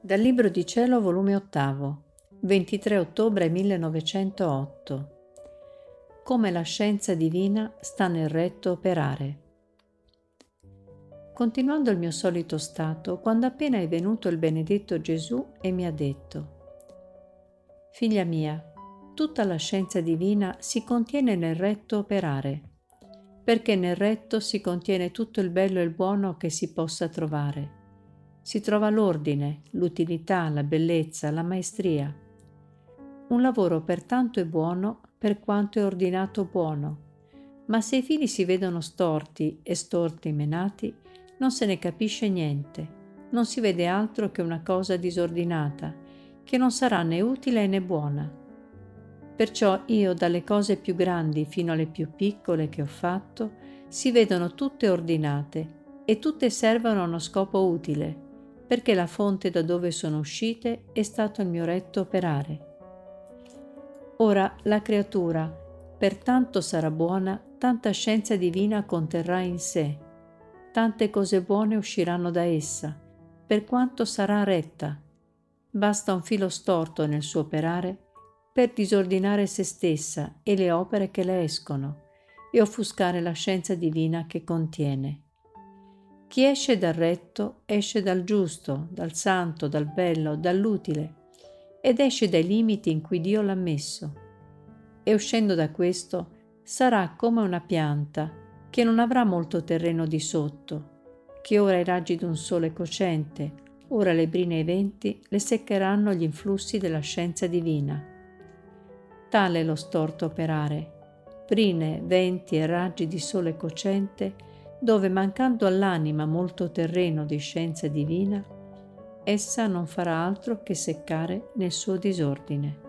Dal Libro di Cielo, volume 8, 23 ottobre 1908. Come la scienza divina sta nel retto operare. Continuando il mio solito stato, quando appena è venuto il benedetto Gesù e mi ha detto, Figlia mia, tutta la scienza divina si contiene nel retto operare, perché nel retto si contiene tutto il bello e il buono che si possa trovare si trova l'ordine, l'utilità, la bellezza, la maestria. Un lavoro pertanto è buono per quanto è ordinato buono, ma se i fili si vedono storti e storti menati, non se ne capisce niente, non si vede altro che una cosa disordinata, che non sarà né utile né buona. Perciò io dalle cose più grandi fino alle più piccole che ho fatto, si vedono tutte ordinate e tutte servono a uno scopo utile perché la fonte da dove sono uscite è stato il mio retto operare. Ora la creatura, pertanto sarà buona, tanta scienza divina conterrà in sé, tante cose buone usciranno da essa, per quanto sarà retta. Basta un filo storto nel suo operare per disordinare se stessa e le opere che le escono e offuscare la scienza divina che contiene. Chi esce dal retto esce dal giusto, dal santo, dal bello, dall'utile ed esce dai limiti in cui Dio l'ha messo. E uscendo da questo sarà come una pianta che non avrà molto terreno di sotto, che ora i raggi d'un sole cocente, ora le brine e i venti le seccheranno gli influssi della scienza divina. Tale lo storto operare. Brine, venti e raggi di sole cocente dove mancando all'anima molto terreno di scienza divina, essa non farà altro che seccare nel suo disordine.